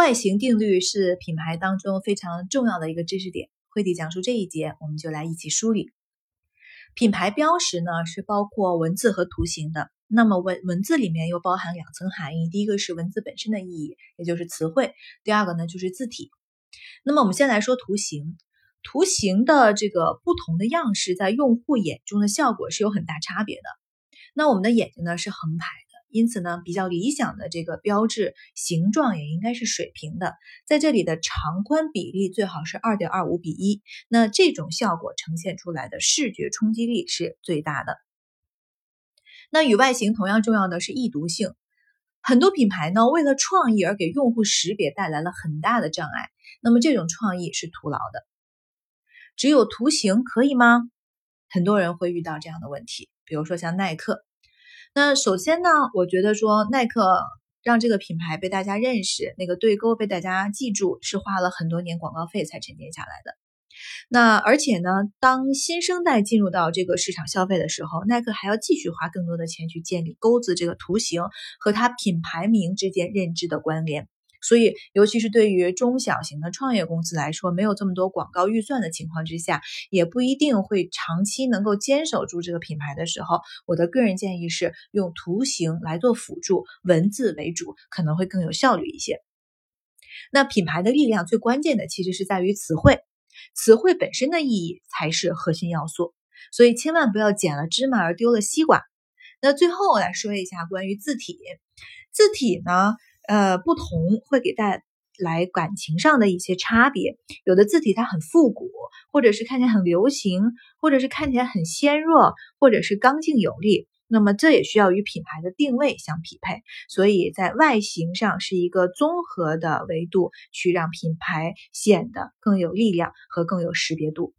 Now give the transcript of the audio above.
外形定律是品牌当中非常重要的一个知识点。惠迪讲述这一节，我们就来一起梳理。品牌标识呢是包括文字和图形的。那么文文字里面又包含两层含义，第一个是文字本身的意义，也就是词汇；第二个呢就是字体。那么我们先来说图形，图形的这个不同的样式在用户眼中的效果是有很大差别的。那我们的眼睛呢是横排，因此呢比较理想的这个标志形状也应该是水平的，在这里的长宽比例最好是二点二五比一，那这种效果呈现出来的视觉冲击力是最大的。那与外形同样重要的是易读性，很多品牌呢为了创意而给用户识别带来了很大的障碍。那么这种创意是徒劳的。只有图形可以吗？很多人会遇到这样的问题，比如说像耐克。那首先呢，我觉得说耐克让这个品牌被大家认识，那个对勾被大家记住，是花了很多年广告费才沉淀下来的。那而且呢，当新生代进入到这个市场消费的时候，耐克还要继续花更多的钱去建立钩子这个图形和它品牌名之间认知的关联。所以，尤其是对于中小型的创业公司来说，没有这么多广告预算的情况之下，也不一定会长期能够坚守住这个品牌的时候，我的个人建议是用图形来做辅助，文字为主，可能会更有效率一些。那品牌的力量最关键的其实是在于词汇。词汇本身的意义才是核心要素，所以千万不要捡了芝麻而丢了西瓜。那最后我来说一下关于字体，字体呢，呃，不同会给带来感情上的一些差别。有的字体它很复古，或者是看起来很流行，或者是看起来很纤弱，或者是刚劲有力。那么这也需要与品牌的定位相匹配，所以在外形上是一个综合的维度，去让品牌显得更有力量和更有识别度。